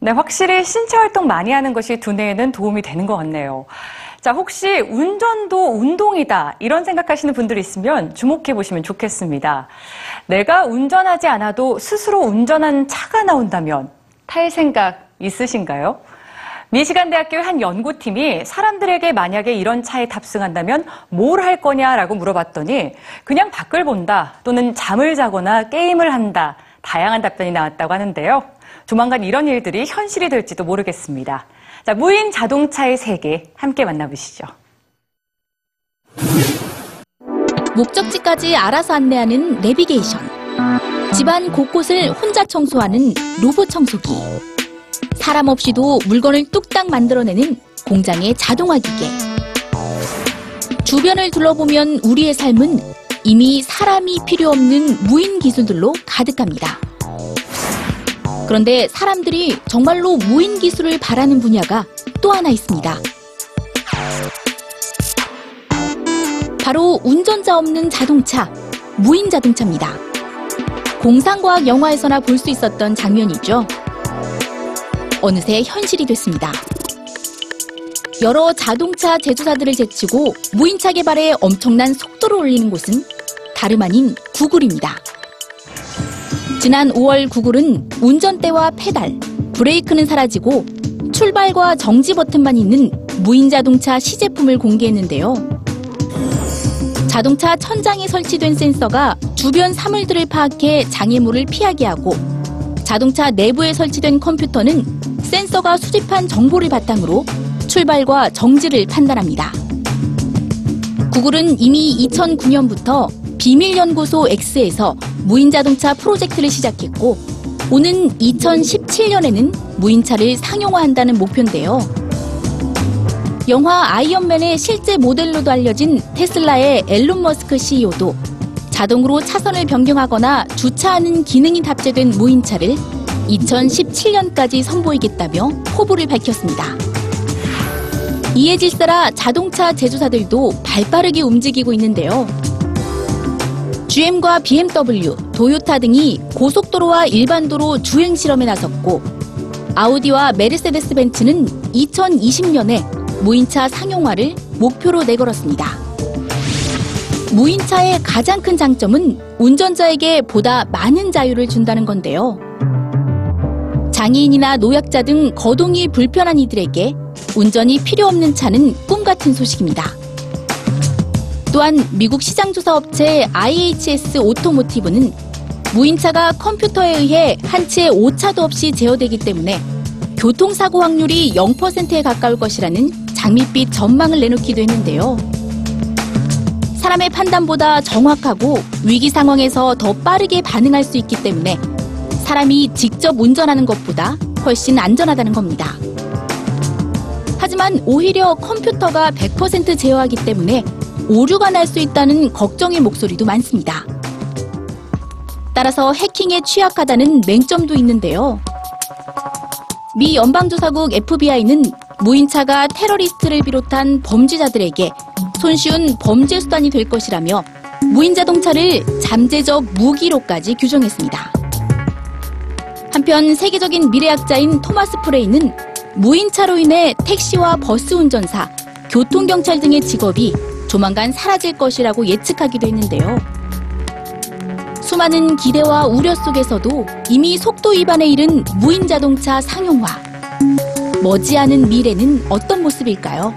네, 확실히 신체 활동 많이 하는 것이 두뇌에는 도움이 되는 것 같네요. 자, 혹시 운전도 운동이다 이런 생각하시는 분들이 있으면 주목해 보시면 좋겠습니다. 내가 운전하지 않아도 스스로 운전한 차가 나온다면 탈 생각 있으신가요? 미시간대학교의 한 연구팀이 사람들에게 만약에 이런 차에 탑승한다면 뭘 할 거냐라고 물어봤더니 그냥 밖을 본다 또는 잠을 자거나 게임을 한다 다양한 답변이 나왔다고 하는데요. 조만간 이런 일들이 현실이 될지도 모르겠습니다. 자, 무인 자동차의 세계 함께 만나보시죠. 목적지까지 알아서 안내하는 내비게이션. 집안 곳곳을 혼자 청소하는 로봇 청소기. 사람 없이도 물건을 뚝딱 만들어내는 공장의 자동화 기계. 주변을 둘러보면 우리의 삶은 이미 사람이 필요 없는 무인 기술들로 가득합니다. 그런데 사람들이 정말로 무인 기술을 바라는 분야가 또 하나 있습니다. 바로 운전자 없는 자동차, 무인 자동차입니다. 공상과학 영화에서나 볼 수 있었던 장면이죠. 어느새 현실이 됐습니다. 여러 자동차 제조사들을 제치고 무인차 개발에 엄청난 속도를 올리는 곳은 다름 아닌 구글입니다. 지난 5월 구글은 운전대와 페달, 브레이크는 사라지고 출발과 정지 버튼만 있는 무인 자동차 시제품을 공개했는데요. 자동차 천장에 설치된 센서가 주변 사물들을 파악해 장애물을 피하게 하고 자동차 내부에 설치된 컴퓨터는 센서가 수집한 정보를 바탕으로 출발과 정지를 판단합니다. 구글은 이미 2009년부터 비밀연구소 X에서 무인 자동차 프로젝트를 시작했고 오는 2017년에는 무인차를 상용화한다는 목표인데요. 영화 아이언맨의 실제 모델로도 알려진 테슬라의 앨런 머스크 CEO도 자동으로 차선을 변경하거나 주차하는 기능이 탑재된 무인차를 2017년까지 선보이겠다며 포부를 밝혔습니다. 이에 질서라 자동차 제조사들도 발빠르게 움직이고 있는데요. GM과 BMW, 도요타 등이 고속도로와 일반도로 주행 실험에 나섰고 아우디와 메르세데스 벤츠는 2020년에 무인차 상용화를 목표로 내걸었습니다. 무인차의 가장 큰 장점은 운전자에게 보다 많은 자유를 준다는 건데요. 장애인이나 노약자 등 거동이 불편한 이들에게 운전이 필요 없는 차는 꿈 같은 소식입니다. 또한 미국 시장조사 업체 IHS 오토모티브는 무인차가 컴퓨터에 의해 한채 오차도 없이 제어되기 때문에 교통사고 확률이 0%에 가까울 것이라는 장밋빛 전망을 내놓기도 했는데요. 사람의 판단보다 정확하고 위기 상황에서 더 빠르게 반응할 수 있기 때문에 사람이 직접 운전하는 것보다 훨씬 안전하다는 겁니다. 하지만 오히려 컴퓨터가 100% 제어하기 때문에 오류가 날 수 있다는 걱정의 목소리도 많습니다. 따라서 해킹에 취약하다는 맹점도 있는데요. 미 연방조사국 FBI는 무인차가 테러리스트를 비롯한 범죄자들에게 손쉬운 범죄 수단이 될 것이라며 무인 자동차를 잠재적 무기로까지 규정했습니다. 한편 세계적인 미래학자인 토마스 프레이는 무인차로 인해 택시와 버스 운전사, 교통경찰 등의 직업이 조만간 사라질 것이라고 예측하기도 했는데요. 수많은 기대와 우려 속에서도 이미 속도 위반에 이른 무인 자동차 상용화. 머지않은 미래는 어떤 모습일까요?